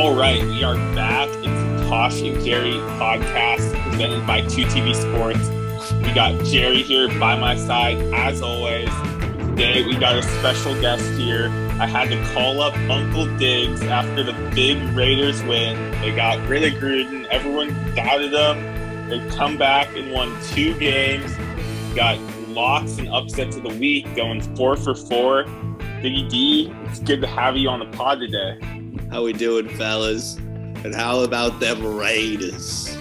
All right, we are back. It's the Tosh and Jerry podcast presented by 2TV Sports. We got Jerry here by my side, as always. Today, we got a special guest here. I had to call up Uncle Diggs after the big Raiders win. They got rid of Gruden. Everyone doubted them. They come back and won two games. Got locks and upsets of the week, going four for four. Diggy D, it's good to have you on the pod today. How we doing, fellas? And how about them Raiders?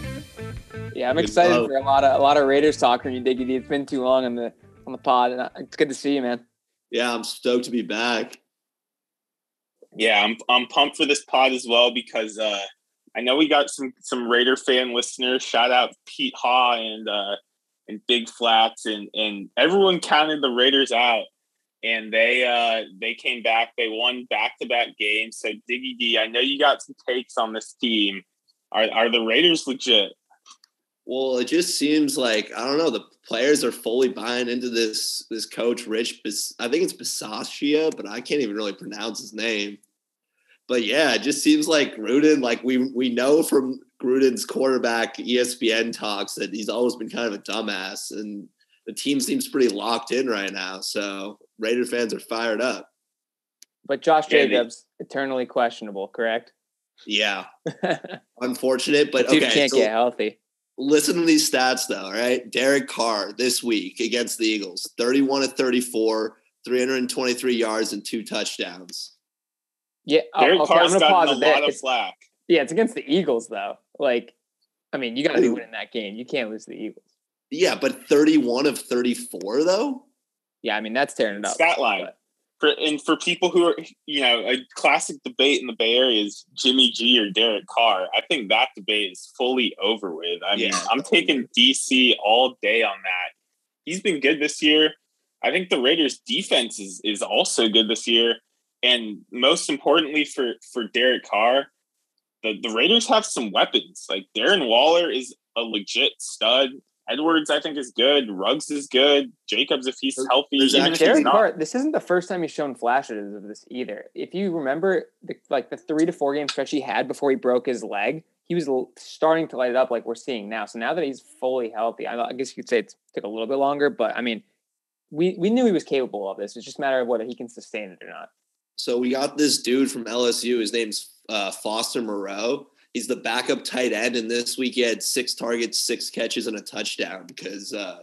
Yeah, I'm Good excited love. for a lot of a lot of Raiders talk from you, Diggy D. It's been too long on the on the pod, and it's good to see you, man. Yeah, I'm stoked to be back. Yeah, I'm I'm pumped for this pod as well because uh, I know we got some some Raider fan listeners. Shout out Pete Haw and uh, and Big Flats and and everyone counted the Raiders out, and they uh, they came back. They won back to back games. So Diggy D, I know you got some takes on this team. Are are the Raiders legit? Well, it just seems like I don't know. The players are fully buying into this this coach Rich. Bis- I think it's Bisaccia, but I can't even really pronounce his name. But yeah, it just seems like Gruden. Like we we know from Gruden's quarterback ESPN talks that he's always been kind of a dumbass, and the team seems pretty locked in right now. So Raider fans are fired up. But Josh Yeah, Jacobs, eternally questionable, correct? Yeah, unfortunate, but Dude okay. can't so- get healthy. listen to these stats though, all right? Derek Carr this week against the Eagles, 31 to 34, 323 yards and two touchdowns. Yeah, oh, Derek okay, Carr's I'm gonna pause a there. lot of It's- flack. yeah, it's against the Eagles though. Like, I mean, you got to be winning that game. You can't lose the Eagles. Yeah, but 31 of 34 though? Yeah, I mean that's tearing it up. Stat line. but- For, and for people who are, you know, a classic debate in the Bay Area is Jimmy G or Derek Carr. I think that debate is fully over with. I mean, Yeah, I'm totally. taking DC all day on that. He's been good this year. I think the Raiders' defense is is also good this year, and most importantly for for Derek Carr, the the Raiders have some weapons. Like Darren Waller is a legit stud. Edwards, I think, is good. Ruggs is good. Jacobs, if he's healthy, there's even if he's Derek not. Carr, this isn't the first time he's shown flashes of this either. If you remember, the, like the three to four game stretch he had before he broke his leg, he was starting to light it up like we're seeing now. So now that he's fully healthy, I, I guess you could say it took a little bit longer, but I mean, we we knew he was capable of this. It's just a matter of whether he can sustain it or not. So we got this dude from LSU. His name's uh, Foster Moreau. He's the backup tight end, and this week he had six targets, six catches, and a touchdown because, uh,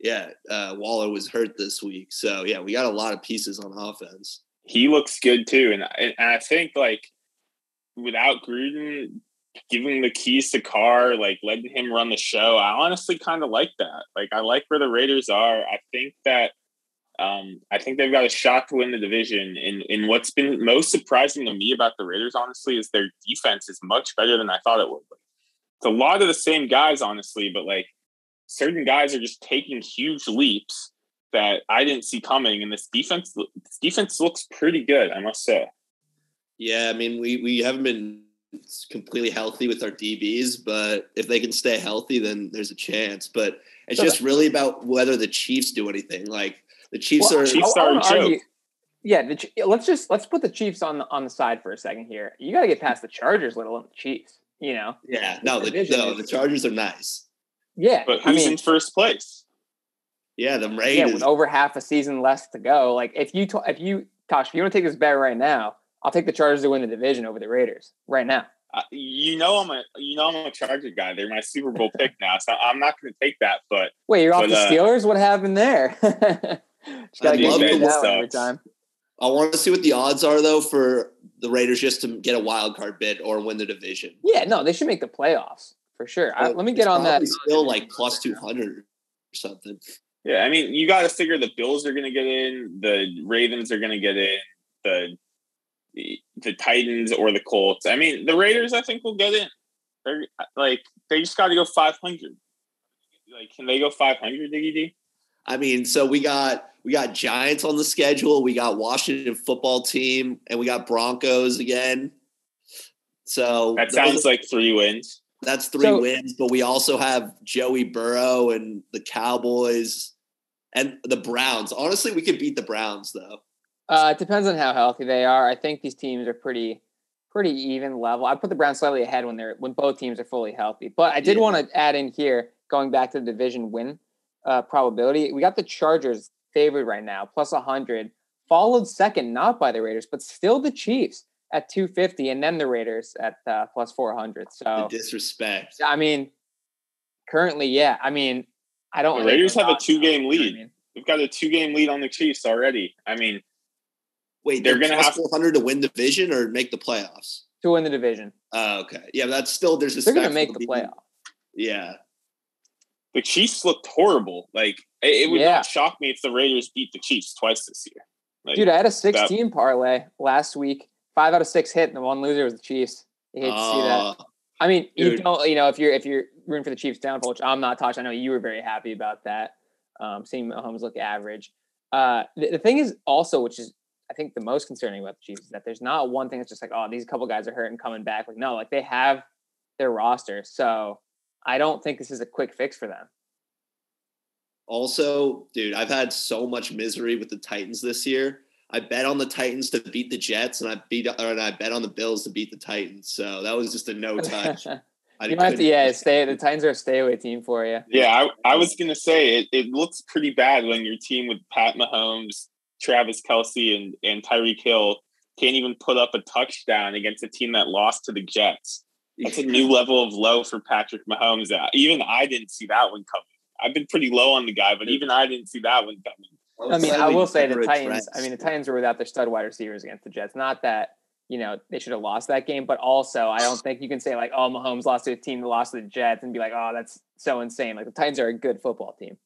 yeah, uh, Waller was hurt this week. So yeah, we got a lot of pieces on offense. he looks good too. And, I- and I think like without Gruden giving the keys to Carr, like letting him run the show, I honestly kind of like that. Like I like where the Raiders are. I think that um, I think they've got a shot to win the division. And, and what's been most surprising to me about the Raiders, honestly, is their defense is much better than I thought it would. Be. It's a lot of the same guys, honestly, but like certain guys are just taking huge leaps that I didn't see coming. And this defense, this defense looks pretty good, I must say. Yeah, I mean, we we haven't been completely healthy with our DBs, but if they can stay healthy, then there's a chance. But it's just really about whether the Chiefs do anything. Like the Chiefs Well, are. Chiefs I- I are a wanna argue- Yeah, the, let's just let's put the Chiefs on the on the side for a second here. You got to get past the Chargers, let alone the Chiefs. You know, yeah, no, the, division no, is- the Chargers are nice. yeah. But I who's mean, in first place? Yeah, the Raiders. yeah, with over half a season left to go. Like if you to, if you Tosh, if you want to take this bet right now, I'll take the Chargers to win the division over the Raiders right now. Uh, you know I'm a you know I'm a Charger guy. They're my Super Bowl pick now, so I'm not going to take that. But Wait, you're off But, the uh, Steelers? What happened there? Just gotta I'd get love you to that every time. I want to see what the odds are though for the Raiders just to get a wild card bid or win the division. Yeah, no, they should make the playoffs for sure. I, let me get on that. probably Still like plus two hundred or something. yeah, I mean you got to figure the Bills are going to get in, the Ravens are going to get in, the the Titans or the Colts. I mean the Raiders I think will get in. They're like they just got to go 500. Like can they go 500? Diggy D? I mean, so we got we got Giants on the schedule, we got Washington football team, and we got Broncos again. So That those- sounds like three wins. that's three So- wins, but we also have Joey Burrow and the Cowboys and the Browns. Honestly, we could beat the Browns though. Uh, it depends on how healthy they are. I think these teams are pretty pretty even level. I put the Browns slightly ahead when they're when both teams are fully healthy. But I did Yeah. want to add in here, going back to the division win uh, probability. We got the Chargers favored right now, plus hundred, followed second not by the Raiders, but still the Chiefs at two fifty, and then the Raiders at uh, plus four hundred. The So disrespect. I mean, currently, yeah. I mean, I don't. The Raiders their have a two-game you know I lead. mean? We've got a two game lead on the Chiefs already. I mean, Wait, They're they're, gonna have- 400 to win the division or make the playoffs. To win the division, Oh, okay. Yeah, that's still there's a. they're going to make for the being- playoff. Yeah. The Chiefs looked horrible. Like it, it would Yeah. not shock me if the Raiders beat the Chiefs twice this year. Like, Dude, I had a 16 parlay last week. Five out of six hit, and the one loser was the Chiefs. You hate to see that. Uh, I mean, you don't, you know, if you're if you're rooting for the Chiefs downfall, which I'm not touched. I know you were very happy about that. Um, seeing Mahomes look average. Uh, the, the thing is also, which is I think the most concerning about the Chiefs is that there's not one thing that's just like, oh, these couple guys are hurt and coming back. Like, no, like they have their roster. So I don't think this is a quick fix for them. Also, dude, I've had so much misery with the Titans this year. I bet on the Titans to beat the Jets, and I beat or and I bet on the Bills to beat the Titans. So that was just a no touch. I you might have to, yeah, stay. The Titans are a stay away team for you. Yeah, I, I was gonna say it, it looks pretty bad when your team with Pat Mahomes, Travis Kelce, and, and Tyreek Hill can't even put up a touchdown against a team that lost to the Jets. That's a new level of low for Patrick Mahomes. Uh, Even I didn't see that one coming. I've been pretty low on the guy, but even I didn't see that one coming. I mean, I will say the Never Titans. I mean, the Titans were without their stud wide receivers against the Jets. Not that you know they should have lost that game, but also I don't think you can say like, oh, Mahomes lost to a team that lost to the Jets and be like, oh, that's so insane. Like the Titans are a good football team.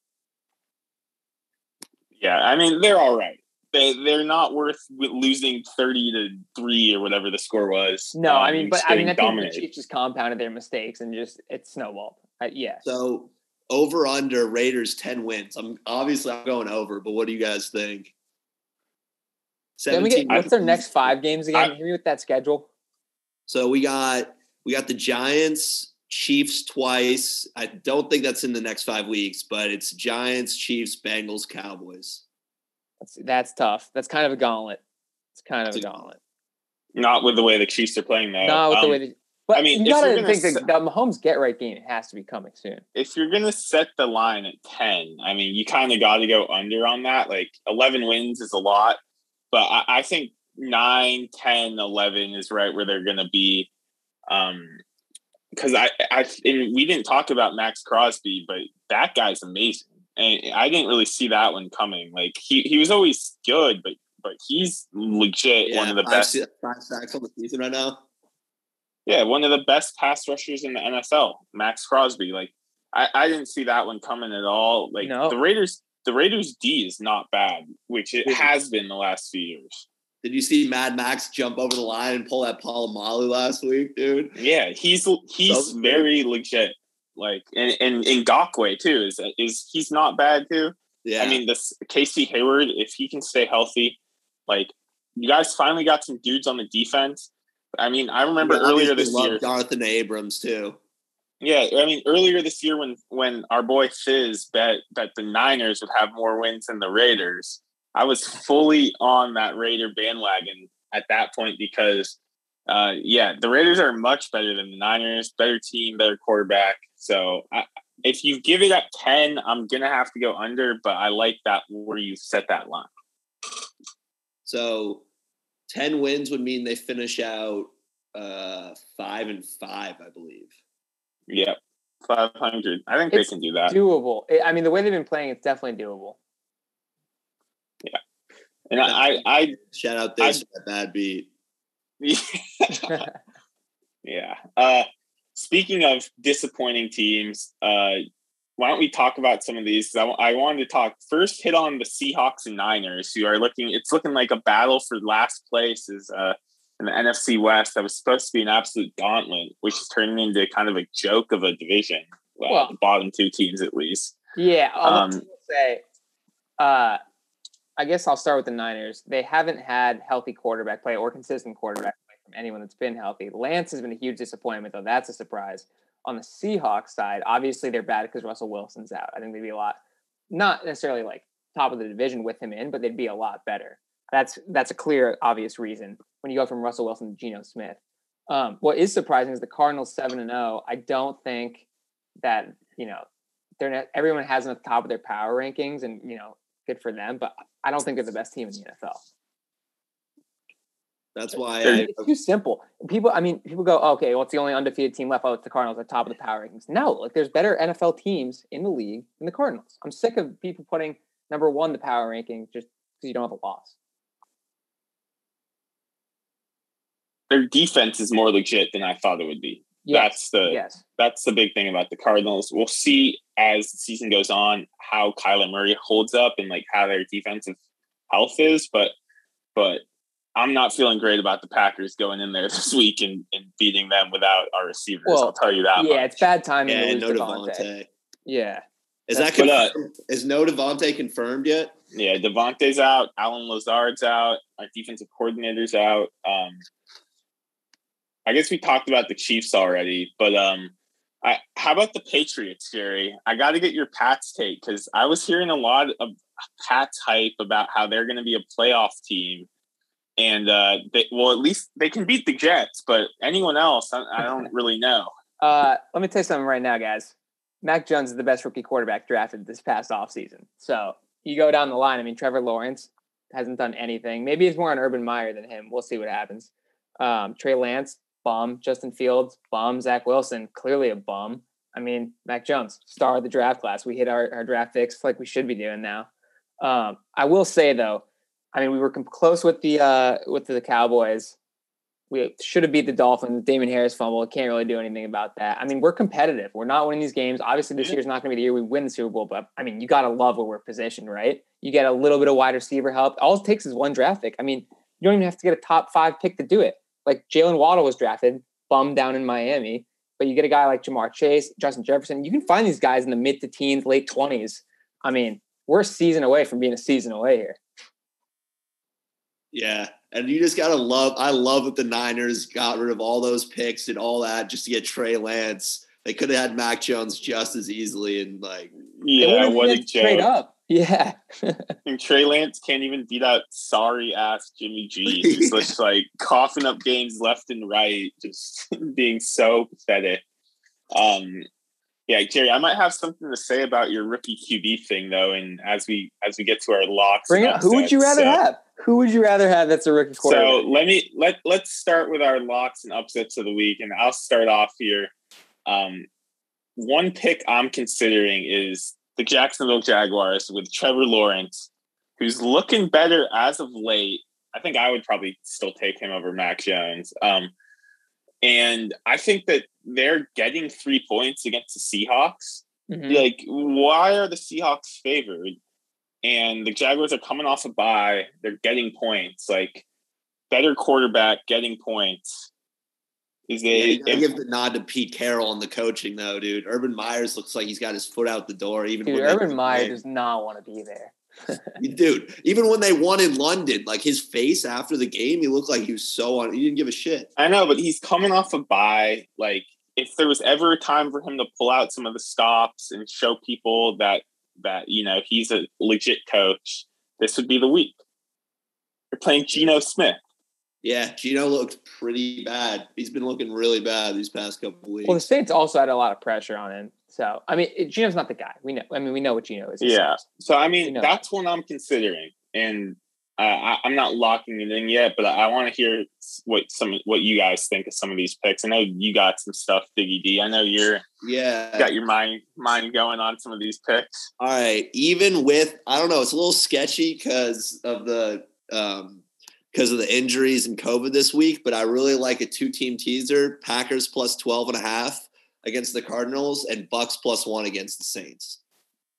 Yeah, I mean they're all right. They they're not worth losing thirty to three or whatever the score was. No, I Um, mean, but I mean, getting I think the. Chiefs just compounded their mistakes and just it snowballed. I, yeah, So over under Raiders 10 wins. I'm obviously I'm going over, but what do you guys think? Can we get 17 what's their next five games again? I- Hit me with that schedule. So we got we got the Giants, Chiefs twice. I don't think that's in the next five weeks, but it's Giants, Chiefs, Bengals, Cowboys. That's that's tough. That's kind of a gauntlet. It's kind of a gauntlet. Not with the way the Chiefs are playing though. No, with the Um, way. They, but I mean, you gotta think that set- the Mahomes get right game has to be coming soon. if you're gonna set the line at 10 i mean you kind of got to go under on that like 11 wins is a lot but i, I think 9 10 11 is right where they're gonna be um because I, I and we didn't talk about maxx crosby but that guy's amazing and i didn't really see that one coming like he, he was always good but but he's legit one of the best se- five sacks on the season right now. yeah, one of the best pass rushers in the NFL, Maxx Crosby. Like I, I didn't see that one coming at all. Like No. the Raiders, the Raiders D is not bad, which it has been the last few years. Did you see Mad Max jump over the line and pull that Paul Molly last week, dude? Yeah, he's he's So- very legit. Like and and Ngakoue too is is he's not bad too. Yeah. I mean, this Casey Hayward, if he can stay healthy, like you guys finally got some dudes on the defense. I mean, I remember Yeah, earlier this year. Jonathan Abrams too. Yeah, I mean, earlier this year when when our boy Fizz bet that the Niners would have more wins than the Raiders, I was fully on that Raider bandwagon at that point because, uh, yeah, the Raiders are much better than the Niners, better team, better quarterback. So I, if you give it at ten, I'm gonna have to go under, but I like that where you set that line. So ten wins would mean they finish out uh five and five, I believe. Yeah, five hundred. I think It's they can do that. Doable. I- I mean, the way they've been playing, it's definitely doable. Yeah. And I, I, Shout out this for that bad beat. I Yeah. Uh, speaking of disappointing teams, uh, why don't we talk about some of these? I, I wanted to talk first. Hit on the Seahawks and Niners, who are looking. It's looking like a battle for last place. Is uh, in the NFC West that was supposed to be an absolute gauntlet, which is turning into kind of a joke of a division. Well, Well- the bottom two teams at least. Yeah, I Um, say, uh, I guess I'll start with the Niners. They haven't had healthy quarterback play or consistent quarterback from anyone that's been healthy. Lance has been a huge disappointment, though. That's a surprise. On the Seahawks side, obviously they're bad because Russell Wilson's out. I think they'd be a lot, not necessarily like top of the division with him in, but they'd be a lot better. That's that's a clear, obvious reason when you go from Russell Wilson to Geno Smith. Um, what is surprising is the Cardinals seven and zero. I don't think that you know they're not, everyone has them at the top of their power rankings, and you know, good for them. But I don't think they're the best team in the NFL. That's why I, it's too simple. People, I mean, people go, oh, okay, well, it's the only undefeated team left. Oh, it's the Cardinals at the top of the power rankings. No, like there's better NFL teams in the league than the Cardinals. I'm sick of people putting number one the power ranking just because you don't have a loss. Their defense is more legit than I thought it would be. Yes. That's the yes. that's the big thing about the Cardinals. We'll see as the season goes on how Kyler Murray holds up and like how their defensive health is, but but I'm not feeling great about the Packers going in there this week and, and beating them without our receivers. Well, I'll tell you that. Yeah, much. it's bad timing. Yeah, no Davante. Davante. Yeah. Is that confirmed? Uh, is no Davante confirmed yet? Yeah, Davante's out. Allen Lazard's out. Our defensive coordinator's out. Um, I guess we talked about the Chiefs already, but um, I, how about the Patriots, Jerry? I got to get your Pats take because I was hearing a lot of Pats hype about how they're going to be a playoff team, and uh, they, well, at least they can beat the Jets, but anyone else, I, I don't really know. Uh, let me tell you something right now, guys. Mac Jones is the best rookie quarterback drafted this past offseason. So you go down the line. I mean, Trevor Lawrence hasn't done anything. Maybe it's more on Urban Meyer than him. We'll see what happens. Um, Trey Lance bum. Justin Fields, bum. Zach Wilson, clearly a bum. I mean, Mac Jones, star of the draft class. We hit our, our draft fix like we should be doing now. Um, I will say though, I mean, we were close with the uh, with the Cowboys. We should have beat the Dolphins. Damien Harris fumble. Can't really do anything about that. I mean, we're competitive. We're not winning these games. Obviously, this year's not going to be the year we win the Super Bowl. But I mean, you got to love where we're positioned, right? You get a little bit of wide receiver help. All it takes is one draft pick. I mean, you don't even have to get a top five pick to do it. Like Jalen Waddle was drafted, bum down in Miami, but you get a guy like Jamar Chase, Justin Jefferson. You can find these guys in the mid to teens, late twenties. I mean, we're a season away from being a season away here. Yeah. And you just gotta love I love that the Niners got rid of all those picks and all that just to get Trey Lance. They could have had Mac Jones just as easily and like Yeah, what a joke. up. Yeah. and Trey Lance can't even beat out sorry ass Jimmy G. He's just like coughing up games left and right, just being so pathetic. Um, yeah, Jerry, I might have something to say about your rookie QB thing though, and as we as we get to our locks, bring it. Who would you rather so, have? Who would you rather have? That's a rookie quarterback. So let me let let's start with our locks and upsets of the week, and I'll start off here. Um, one pick I'm considering is the Jacksonville Jaguars with Trevor Lawrence, who's looking better as of late. I think I would probably still take him over Mac Jones. Um, and I think that they're getting three points against the Seahawks. Mm-hmm. Like, why are the Seahawks favored? And the Jaguars are coming off a bye. They're getting points. Like, better quarterback getting points. Is they yeah, give the nod to Pete Carroll on the coaching though, dude. Urban Meyers looks like he's got his foot out the door. Even dude, Urban Meyer does not want to be there. dude, even when they won in London, like his face after the game, he looked like he was so on. He didn't give a shit. I know, but he's coming off a bye. Like, if there was ever a time for him to pull out some of the stops and show people that that you know he's a legit coach, this would be the week. They're playing Geno Smith. Yeah, Geno looked pretty bad. He's been looking really bad these past couple weeks. Well, the Saints also had a lot of pressure on him. So, I mean, it, Geno's not the guy. We know. I mean, we know what Geno is. Yeah. So, I mean, that's that. what I'm considering, and uh, I, am not locking it in yet. But I, I want to hear what some what you guys think of some of these picks. I know you got some stuff, Diggy D. I know you're yeah got your mind mind going on some of these picks. All right, even with I don't know, it's a little sketchy because of the um because of the injuries and COVID this week, but I really like a two team teaser Packers plus 12 and a half against the Cardinals and Bucks plus one against the Saints.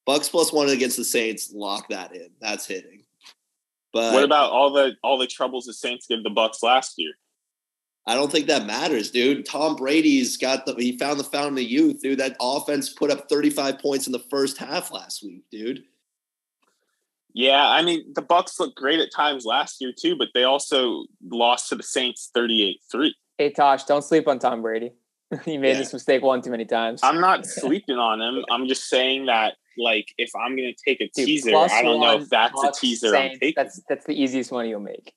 Bucks plus one against the Saints, lock that in. That's hitting. But what about all the all the troubles the Saints gave the Bucks last year? I don't think that matters, dude. Tom Brady's got the he found the fountain of youth, dude. That offense put up 35 points in the first half last week, dude. Yeah, I mean the Bucks looked great at times last year too, but they also lost to the Saints 38-3. Hey Tosh, don't sleep on Tom Brady. he made yeah. this mistake one too many times. I'm not sleeping on him. I'm just saying that like if I'm gonna take a Dude, teaser, I don't know if that's a teaser Saints, I'm taking. That's that's the easiest money you'll make.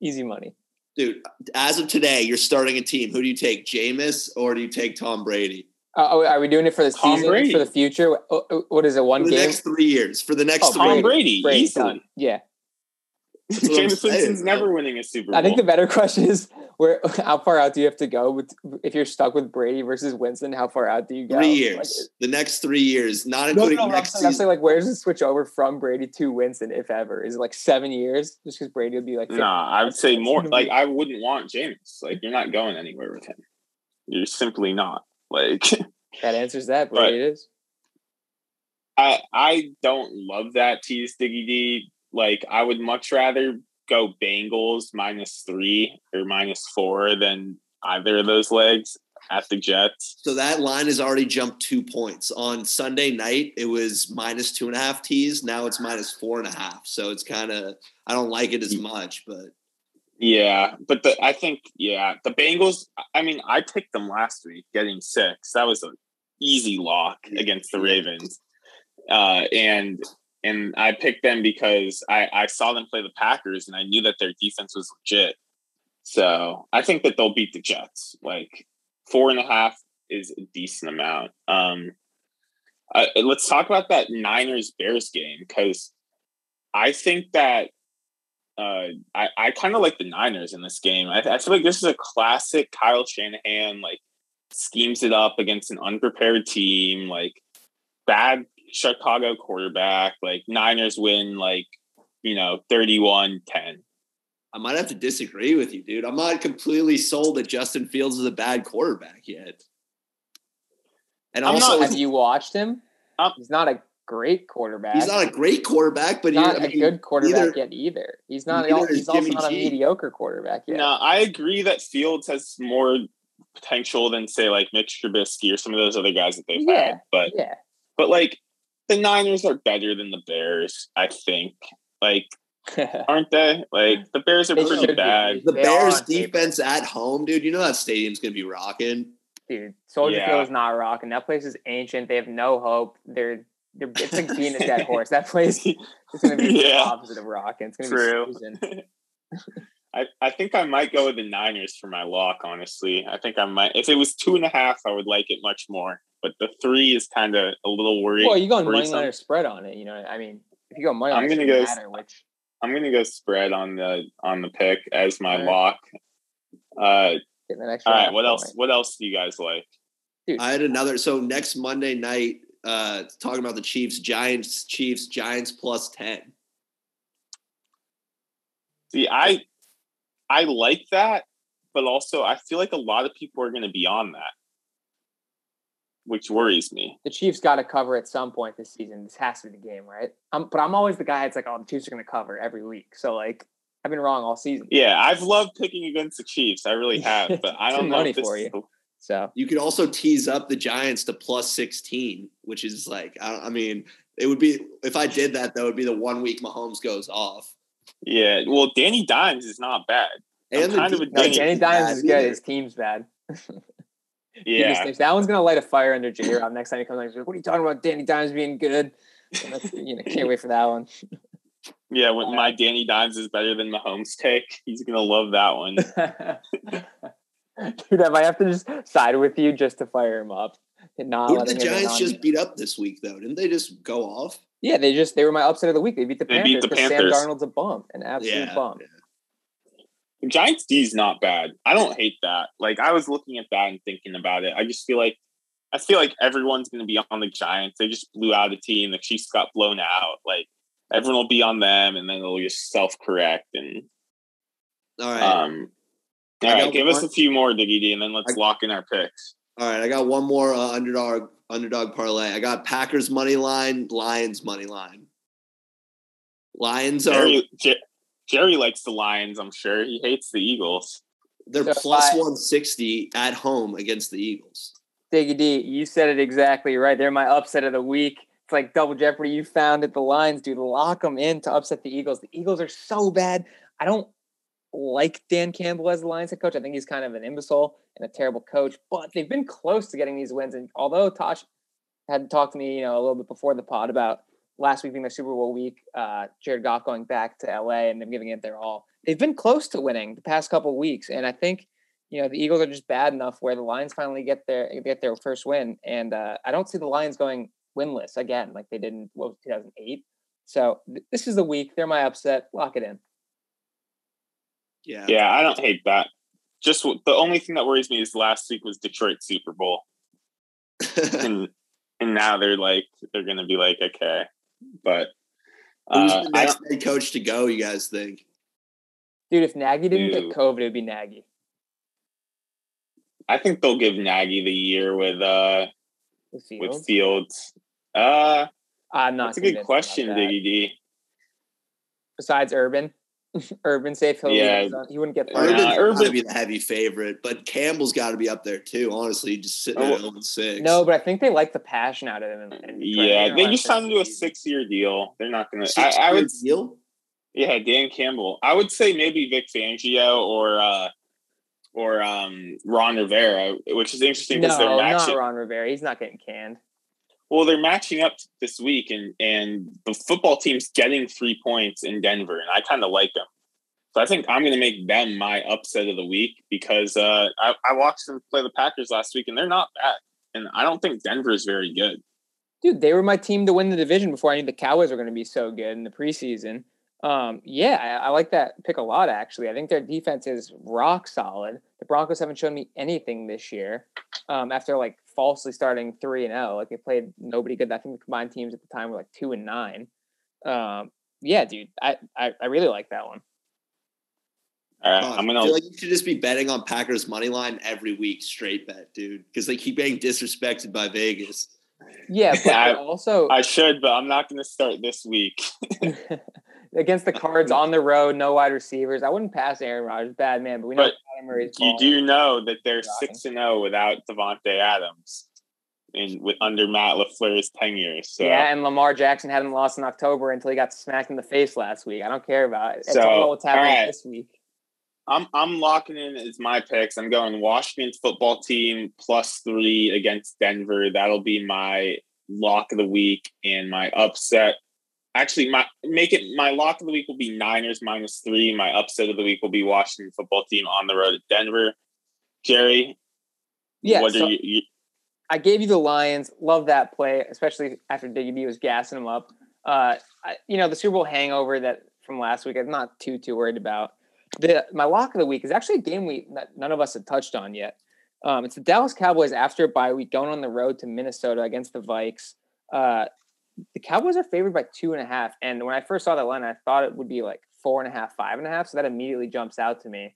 Easy money. Dude, as of today, you're starting a team. Who do you take, Jameis or do you take Tom Brady? Uh, oh, are we doing it for the Tom season? Brady. For the future? Oh, oh, What is it? One For the game? next three years. For the next Oh, three Tom years. Brady, Brady, easily. done. Yeah. That's Jameis saying, Winston's bro. never winning a Super Bowl. I think the better question is where how far out do you have to go with if you're stuck with Brady versus Winston? How far out do you go? Three Like, years. the next three years, not no, no, including I'm next saying, I'm season. saying like where's the switch over from Brady to Winston, if ever? Is it like seven years? Just because Brady would be like, 50? Nah, I would say more. Like I wouldn't want Jameis. Like you're not going anywhere with him. You're simply not. Like that answers that. But- it is. I I don't love that tease Diggy D. Like I would much rather go Bengals minus three or minus four than either of those legs at the Jets. So that line has already jumped two points. On Sunday night, it was minus two and a half tees. Now it's minus four and a half. So it's kind of, I don't like it as much, but Yeah, but the I think yeah the Bengals. I mean, I picked them last week, getting six. That was an easy lock against the Ravens, uh, and and I picked them because I I saw them play the Packers and I knew that their defense was legit. So I think that they'll beat the Jets. Like four and a half is a decent amount. Um, let's talk about that Niners Bears game because I think that uh, I, I kind of like the Niners in this game. I, I feel like this is a classic Kyle Shanahan, like schemes it up against an unprepared team, like bad Chicago quarterback, like Niners win like, you know, 31 10. I might have to disagree with you, dude. I'm not completely sold that Justin Fields is a bad quarterback yet. And I'm also, not- Have you watched him? He's not a great quarterback. he's not a great quarterback, but He's not he- I a mean, good quarterback neither- yet either. He's not. neither is He's also Jimmy not a G. mediocre quarterback yet. No, I agree that Fields has more potential than say like Mitch Trubisky or some of those other guys that they've Yeah. had. But Yeah. but like the Niners are better than the Bears, I think. Like, aren't they? Like the Bears are They pretty bad. the They Bears on paper. defense at home, dude. You know that stadium's gonna be rocking. Dude, Soldier Yeah. Field is not rocking. That place is ancient. They have no hope. They're they're it's like being a dead horse. That place is gonna be the opposite of rocking. It's gonna True. be snoozing. I, I think I might go with the Niners for my lock, honestly. I think I might if it was two and a half, I would like it much more. But the three is kind of a little worried. Well, you go on money line or spread on it. You know, I mean, if you go money I'm gonna go- matter which. I'm gonna go spread on the on the pick as my Alright. lock. Uh Get an extra all right, half what else point. what else do you guys like? I had another. So next Monday night, uh, talking about the Chiefs, Giants, Chiefs, Giants plus ten. See, I I like that, but also I feel like a lot of people are gonna be on that. Which worries me. The Chiefs got to cover at some point this season. This has to be the game, right? Um, but I'm always the guy that's like, oh, the Chiefs are going to cover every week. So like, I've been wrong all season. Yeah, I've loved picking against the Chiefs. I really have, but I don't know money for you. the- So You could also tease up the Giants to plus sixteen, which is like, I, I mean, it would be if I did that. That would be the one week Mahomes goes off. Yeah, well, Danny Dimes is not bad. I'm And kind of a defense no, Danny- Danny Dimes is good. either. His team's bad. Yeah, just thinks that one's going to light a fire under J Rob next time he comes. Like, what are you talking about? Danny Dimes being good. You know, can't wait for that one. yeah. When my Danny Dimes is better than Mahomes take, he's gonna love that one. Dude, if I have to just side with you just to fire him up, and not Who did the Giants just beat up this week, though? Didn't they just go off? Yeah, they just they were my upset of the week. They beat the They Panthers. beat the 'cause Sam Panthers. Darnold's a bum, an absolute Yeah, bum. The Giants D is not bad. I don't hate that. Like I was looking at that and thinking about it. I just feel like I feel like everyone's going to be on the Giants. They just blew out a team. The Chiefs got blown out. Like everyone will be on them, and then they'll just self correct. And All right, um, all I right, give us a few more, Diggy D, and then let's I- lock in our picks. all right. I got one more uh, underdog underdog parlay. I got Packers money line, Lions money line. Lions are Jerry, Jer- Jerry likes the Lions. I'm sure he hates the Eagles. they're So one sixty at home against the Eagles. Diggy D, you said it exactly right. They're my upset of the week. It's like double jeopardy. You found it. The lines, dude, lock them in to upset the Eagles. The Eagles are so bad. I don't like Dan Campbell as the Lions head coach. I think he's kind of an imbecile and a terrible coach. But they've been close to getting these wins. And although Tosh had talked to me, you know, a little bit before the pod about last week being the Super Bowl week, uh, Jared Goff going back to LA and them giving it their all. They've been close to winning the past couple weeks, and I think you know the Eagles are just bad enough where the Lions finally get their get their first win, and uh, I don't see the Lions going winless again like they did in what 2008. So th- this is the week. They're my upset. Lock it in. Yeah. Yeah, I don't hate that. Just the only thing that worries me is last week was Detroit Super Bowl, and and now they're like they're gonna be like okay, but Who's uh, the next head coach to go? You guys think? Dude, if Nagy didn't Dude. get COVID, it would be Nagy. I think they'll give Nagy the year with uh With with Fields. Fields. Uh, I'm not. that's a good question, that. Diggy D. Besides Urban, Urban safe. He'll Yeah. yeah. he wouldn't get fired. Urban's Urban- be the heavy favorite, but Campbell's got to be up there too. Honestly, just sitting Oh, at 0 6. No, but I think they like the passion out of him. And, and Yeah, they just signed him to a six-year deal. They're not gonna. I, I would. deal. Yeah, Dan Campbell. I would say maybe Vic Fangio or uh or um Ron Rivera, which is interesting No, because they're not matching. Ron Rivera. He's not getting canned. Well, they're matching up this week, and and the football team's getting three points in Denver, and I kind of like them. So I think I'm going to make them my upset of the week because uh, I, I watched them play the Packers last week, and they're not bad. And I don't think Denver is very good. Dude, they were my team to win the division before I knew the Cowboys were going to be so good in the preseason. Um, yeah, I, I like that pick a lot. Actually, I think their defense is rock solid. The Broncos haven't shown me anything this year. Um, after like falsely starting three and zero, like they played nobody good. I think the combined teams at the time were like two and nine. Um, yeah, dude, I, I I really like that one. All right, Oh, I'm gonna. feel like you should just be betting on Packers money line every week, straight bet, dude, because they keep getting disrespected by Vegas. Yeah, but I- also I should, but I'm not going to start this week. against the Cards on the road, no wide receivers. I wouldn't pass Aaron Rodgers, bad man, but we know But Kyler Murray's You do know that they're six and zero without Davante Adams, in with under Matt Lafleur's tenure. So Yeah, and Lamar Jackson hadn't lost in October until he got smacked in the face last week. I don't care about it. It's So, all about what's happening all right. this week. I'm I'm locking in as my picks. I'm going Washington's football team plus three against Denver. That'll be my lock of the week and my upset. Actually, my make it my lock of the week will be Niners minus three. My upset of the week will be Washington football team on the road at Denver. Jerry, Yeah, what so are you, you? I gave you the Lions. Love that play, especially after Diggy D was gassing them up. Uh, I, you know, the Super Bowl hangover that from last week, I'm not too too worried about. The my lock of the week is actually a game we that none of us had touched on yet. Um, it's the Dallas Cowboys after a bye week going on the road to Minnesota against the Vikes. Uh, the Cowboys are favored by two and a half, and when I first saw that line, I thought it would be like four and a half, five and a half. So that immediately jumps out to me.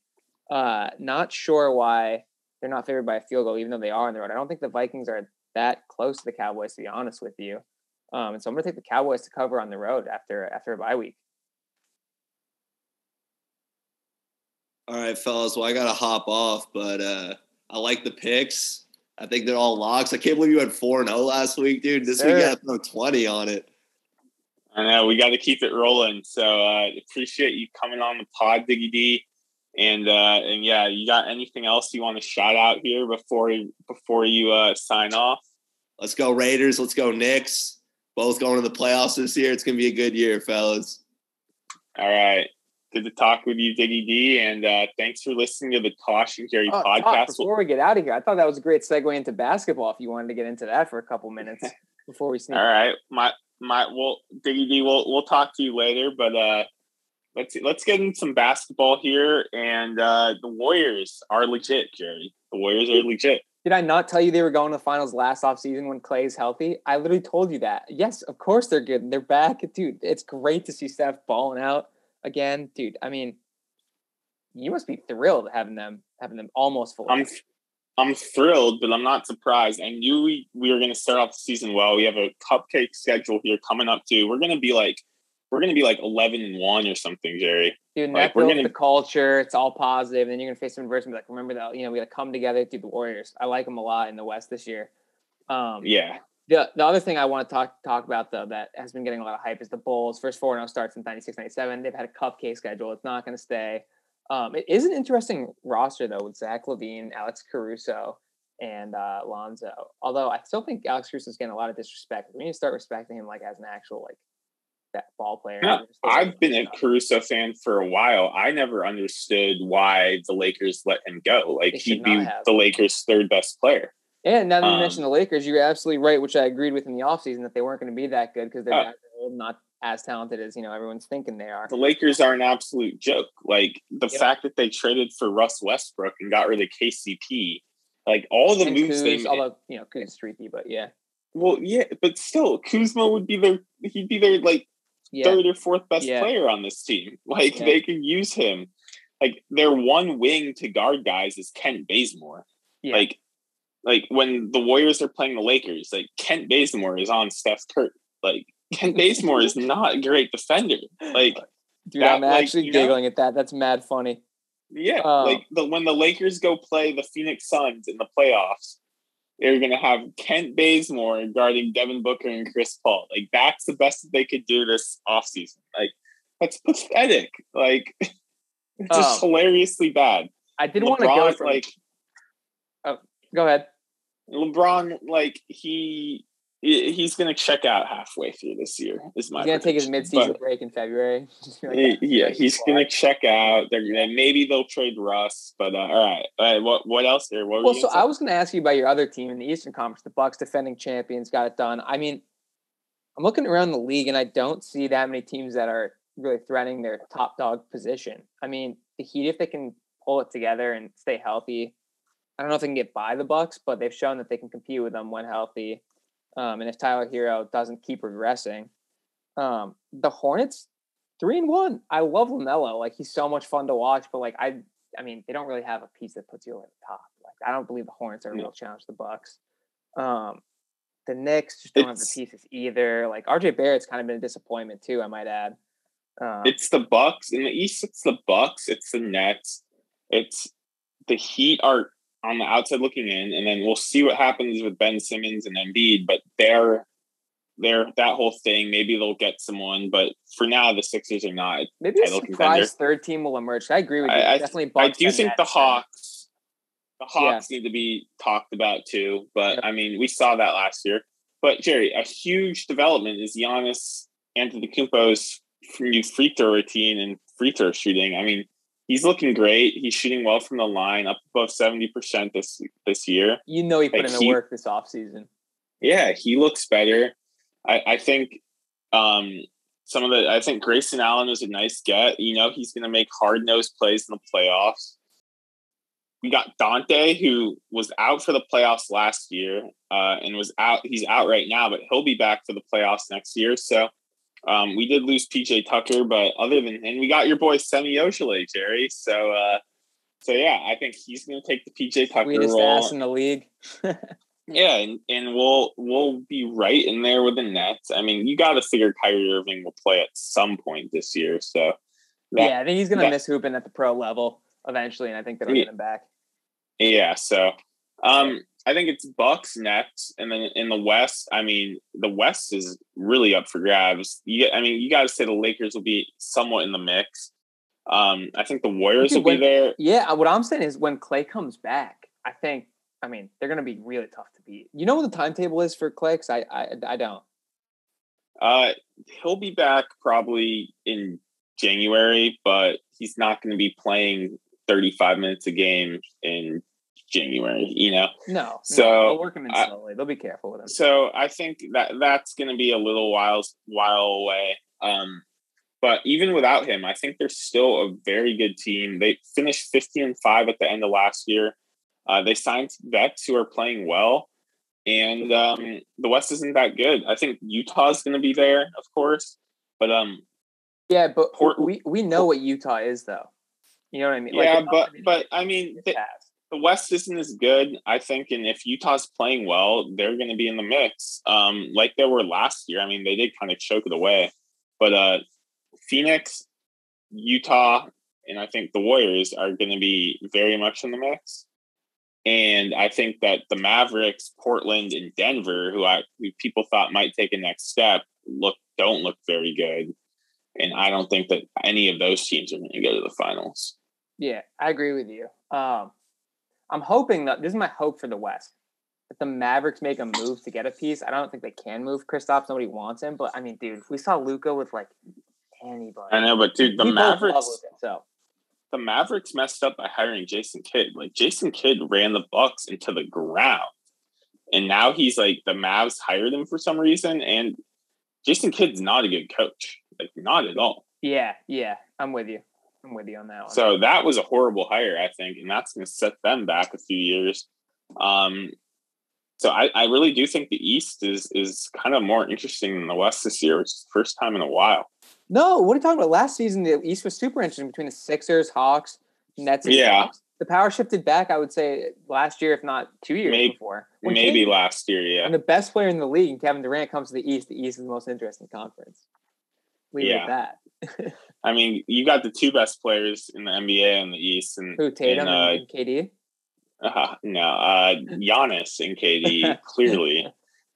Uh, not sure why they're not favored by a field goal, even though they are on the road. I don't think the Vikings are that close to the Cowboys, to be honest with you. Um, and so I'm going to take the Cowboys to cover on the road after after a bye week. All right, fellas. Well, I gotta hop off, but uh I like the picks. I think they're all locks. I can't believe you had four and zero last week, dude. This week Sure. you got to throw twenty on it. I know we got to keep it rolling. So uh, appreciate you coming on the pod, Diggy D. And uh, and yeah, you got anything else you want to shout out here before before you uh, sign off? Let's go Raiders. Let's go Knicks. Both going to the playoffs this year. It's gonna be a good year, fellas. All right, good to talk with you, Diggy D. And uh, thanks for listening to the Tosh and Jerry Oh, Todd, podcast. before we get out of here, I thought that was a great segue into basketball. If you wanted to get into that for a couple minutes before we sneak. All right, my my well, Diggy D, we'll we'll talk to you later, but uh, let's let's get into some basketball here. And uh, the Warriors are legit, Jerry. The Warriors are legit. Did I not tell you they were going to the finals last offseason when Clay's healthy? I literally told you that. Yes, of course they're good. They're back. Dude, it's great to see Steph balling out again. Dude, I mean, you must be thrilled having them having them almost full. I'm I'm thrilled, but I'm not surprised. I knew we, we were going to start off the season well. We have a cupcake schedule here coming up too. We're going to be like we're going to be like 11 and one or something, Jerry. Dude, and like, that we're builds gonna- the culture. It's all positive, and then you're gonna face some adversity. Like, remember that? You know, we got to come together through the Warriors. I like them a lot in the West this year. Um, Yeah, The, the other thing I want to talk talk about though that has been getting a lot of hype is the Bulls. First 4 0 starts in 96 97. They've had a cupcake schedule. It's not going to stay. Um, it is an interesting roster though with Zach LaVine, Alex Caruso, and uh, Lonzo. Although I still think Alex Caruso is getting a lot of disrespect. We need to start respecting him like as an actual like that ball player. No, I've been a Caruso fan for a while. I never understood why the Lakers let him go. Like he'd be have. the Lakers' third best player. And now that you um, mentioned the Lakers, you're absolutely right, which I agreed with in the offseason that they weren't going to be that good because they're uh, not as talented as you know everyone's thinking they are. The Lakers are an absolute joke. Like the yep. fact that they traded for Russ Westbrook and got rid of KCP, like all the and moves Kuz, they made. Although you know Kuz streaky, but yeah. Well, yeah, but still, Kuzma would be their he'd be their like yeah. third or fourth best yeah. player on this team. Like yeah. they could use him. Like their one wing to guard guys is Kent Bazemore. Like like when the Warriors are playing the Lakers, like Kent Bazemore is on Steph Curry. Like Kent Bazemore is not a great defender. Like, dude, that, I'm actually like, giggling know? at that. That's mad funny. Yeah, um, like the when the Lakers go play the Phoenix Suns in the playoffs, they're gonna have Kent Bazemore guarding Devin Booker and Chris Paul. Like that's the best that they could do this offseason. Like that's pathetic. Like just um, hilariously bad. I didn't want to go from, like. Oh, go ahead. LeBron, like he he's going to check out halfway through this year. Is my he's going to take his midseason break in February. like yeah, he's going to check out. They're gonna, maybe they'll trade Russ, but uh, all right. All right. What what else there? What well, so? I was going to ask you about your other team in the Eastern Conference, the Bucks, defending champions, got it done. I mean, I'm looking around the league and I don't see that many teams that are really threatening their top dog position. I mean, the Heat, if they can pull it together and stay healthy, I don't know if they can get by the Bucks, but they've shown that they can compete with them when healthy. Um, and if Tyler Herro doesn't keep regressing, um, the Hornets three and one. I love Lamelo. Like he's so much fun to watch, but like I, I mean, they don't really have a piece that puts you over the top. Like I don't believe the Hornets are a real challenge to the Bucks. Um, the Knicks just don't it's, have the pieces either. Like RJ Barrett's kind of been a disappointment too. I might add. Um, it's the Bucks in the East. It's the Bucks. It's the Nets. It's the Heat are on the outside looking in, and then we'll see what happens with Ben Simmons and Embiid. But they're they're that whole thing. Maybe they'll get someone, but for now, the Sixers are not. Maybe a surprise contender. third team will emerge. I agree with you. I, Definitely, I do think the Hawks. The Hawks yeah. need to be talked about too, but yep. I mean, we saw that last year. But Jerry, a huge development is Giannis Antetokounmpo's new free throw routine and free throw shooting. I mean, he's looking great. He's shooting well from the line, up above seventy percent this this year. You know, he put like in the work this offseason. Yeah, he looks better. I, I think um, some of the. I think Grayson Allen was a nice get. You know, he's going to make hard nosed plays in the playoffs. We got Donte, who was out for the playoffs last year, uh, and was out. He's out right now, but he'll be back for the playoffs next year. So um, we did lose PJ Tucker, but other than and we got your boy Semi Ojeleye, Jerry. So uh, so yeah, I think he's going to take the PJ Tucker Sweetest role. ass in the league. yeah, and, and we'll we'll be right in there with the Nets. I mean, you got to figure Kyrie Irving will play at some point this year. So that, yeah, I think he's going to miss hooping at the pro level eventually, and I think that'll yeah, get him back. Yeah. So um, I think it's Bucks next, and then in the West, I mean, the West is really up for grabs. You, I mean, you got to say the Lakers will be somewhat in the mix. Um, I think the Warriors will when, be there. Yeah, what I'm saying is when Clay comes back, I think. I mean, they're going to be really tough to beat. You know what the timetable is for Clay? Cause I, I, I don't. Uh, he'll be back probably in January, but he's not going to be playing 35 minutes a game in January, you know. No, so no, they'll work him in slowly. I, they'll be careful with him. So I think that that's going to be a little while while away. Um, but even without him, I think they're still a very good team. They finished 15 and five at the end of last year. Uh, they signed vets who are playing well, and um, the West isn't that good. I think Utah's going to be there, of course, but um, yeah, but we we know what Utah is, though. You know what I mean? Yeah, like, but but I mean, they, the West isn't as good, I think, and if Utah's playing well, they're going to be in the mix, um, like they were last year. I mean, they did kind of choke it away, but uh, Phoenix, Utah, and I think the Warriors are going to be very much in the mix. And I think that the Mavericks, Portland, and Denver, who I who people thought might take a next step, look don't look very good. And I don't think that any of those teams are going to go to the finals. Yeah, I agree with you. Um, I'm hoping that this is my hope for the West. if the Mavericks make a move to get a piece, I don't think they can move Kristaps. Nobody wants him, but I mean, dude, we saw Luka with like anybody. I know, but dude, the love Mavericks, Luka, so the Mavericks messed up by hiring Jason Kidd. Like Jason Kidd ran the Bucks into the ground, and now he's like the Mavs hired him for some reason, and Jason Kidd's not a good coach, like not at all. yeah, yeah, I'm with you. I'm with you on that one. So that was a horrible hire, I think, and that's going to set them back a few years. Um, so I, I really do think the East is is kind of more interesting than the West this year, which is the first time in a while. no, what are you talking about? Last season, the East was super interesting between the Sixers, Hawks, Nets, and Yeah. Bucks. The power shifted back. I would say last year, if not two years Maybe- before. When Maybe Kate- last year, yeah. and the best player in the league, Kevin Durant, comes to the East, the East is the most interesting conference. Leave it at that. I mean, you got the two best players in the NBA in the East, and Who Tatum and, uh, and, KD? uh, no, uh, Giannis and KD clearly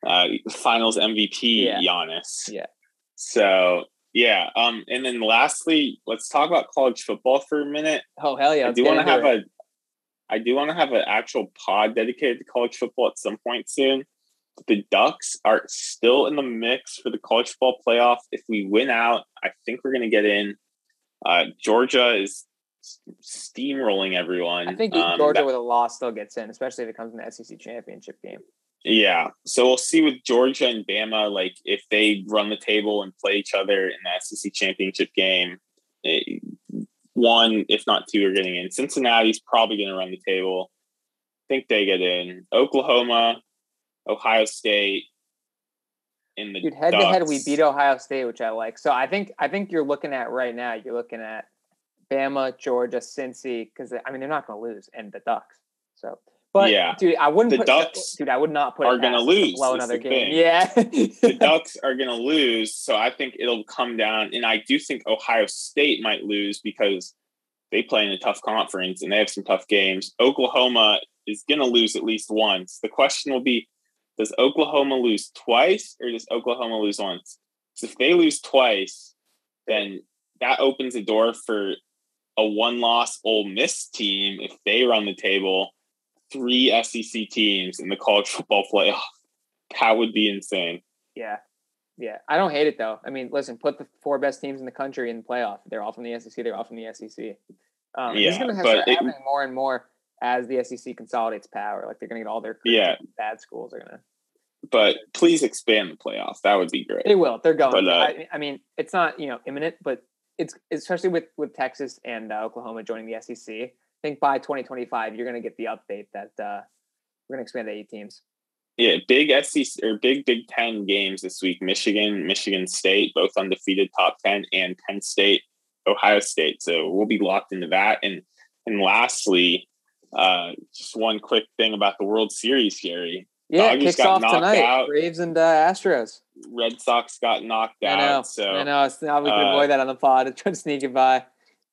uh, Finals MVP Yeah. Giannis. Yeah. So yeah, um, and then lastly, let's talk about college football for a minute. Oh hell yeah! I do want to have it. a, I do want to have an actual pod dedicated to college football at some point soon. The Ducks are still in the mix for the college football playoff. If we win out, I think we're going to get in. Uh, Georgia is steamrolling everyone. I think Um, Georgia that- with a loss still gets in, especially if it comes in the SEC championship game. Yeah. So we'll see with Georgia and Bama, like if they run the table and play each other in the SEC championship game, eh, one, if not two, are getting in. Cincinnati's probably going to run the table. I think they get in. Oklahoma, Ohio State, in the Dude, head to head, we beat Ohio State, which I like. So I think I think you're looking at right now. You're looking at Bama, Georgia, Cincy, because I mean they're not going to lose, and the Ducks. So, but Yeah. dude, I wouldn't The put Ducks dude. I would not put are them to lose, blow another the game. thing. Yeah, the Ducks are going to lose. So I think it'll come down. And I do think Ohio State might lose because they play in a tough conference and they have some tough games. Oklahoma is going to lose at least once. The question will be does Oklahoma lose twice or does Oklahoma lose once? So if they lose twice, then that opens the door for a one loss Ole Miss team if they run the table, three SEC teams in the college football playoff. That would be insane. yeah, yeah. I don't hate it though. I mean, listen, put the four best teams in the country in the playoff. They're all from the SEC. They're all from the SEC. Um, and this is Yeah, going to but start it- happening more and more as the SEC consolidates power. Like they're going to get all their Yeah. bad schools are going to. but please expand the playoff. That would be great. They will. They're going. But, uh, I, I mean, it's not you know imminent, but it's especially with with Texas and uh, Oklahoma joining the SEC. I think by 2025, you're going to get the update that uh, we're going to expand to eight teams. Yeah, big SEC or big Big Ten games this week. Michigan, Michigan State, both undefeated top ten, and Penn State, Ohio State. So we'll be locked into that. And and lastly, uh, just one quick thing about the World Series, Gary. Yeah, Dodgers kicks got off tonight. out. Braves and uh, Astros. Red Sox got knocked I know. out. So I know. It's now we can uh, avoid that on the pod. Try to sneak it by.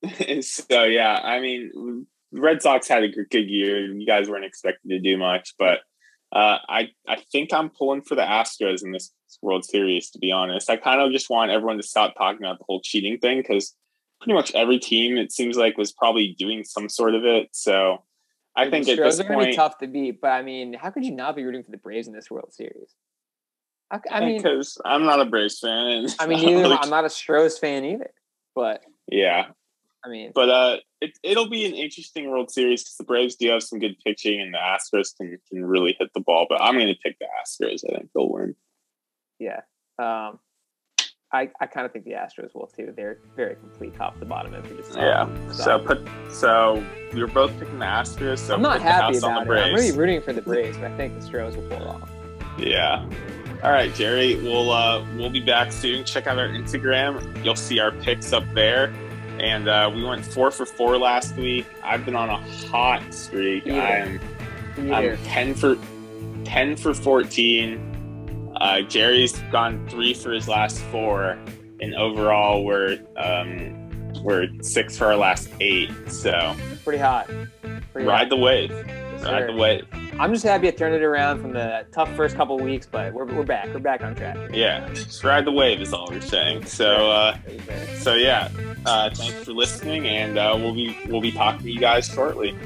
so yeah, I mean, Red Sox had a good good year. You guys weren't expected to do much, but uh, I I think I'm pulling for the Astros in this World Series. To be honest, I kind of just want everyone to stop talking about the whole cheating thing because pretty much every team it seems like was probably doing some sort of it. So I think the at are going to be tough to beat, but I mean, how could you not be rooting for the Braves in this World Series? I, I mean, because I'm not a Braves fan, and I mean, don't neither really- I'm not a Stros fan either. But yeah, I mean, But uh, it, it'll be an interesting World Series because the Braves do have some good pitching and the Astros can, can really hit the ball. But I'm going to pick the Astros. I think they'll win. yeah. Um, I, I kind of think the Astros will too. They're very complete top to bottom. If you just Yeah. So put so you're both picking the Astros. So I'm not happy about the it. I'm really rooting for the Braves, but I think the Stros will pull it off. Yeah. All right, Jerry. We'll uh, we'll be back soon. Check out our Instagram. You'll see our picks up there. And uh, we went four for four last week. I've been on a hot streak. Yeah. I am Either. I'm ten for ten for fourteen. Uh, Jerry's gone three for his last four, and overall we're um, we're six for our last eight. So Pretty hot. Pretty ride hot. the wave, Yes, ride sir. the wave. I'm just happy it turned it around from the tough first couple weeks, but we're, we're back. We're back on track. Yeah, just ride the wave is all we're saying. So uh, so yeah, uh, thanks for listening, and uh, we'll be we'll be talking to you guys shortly.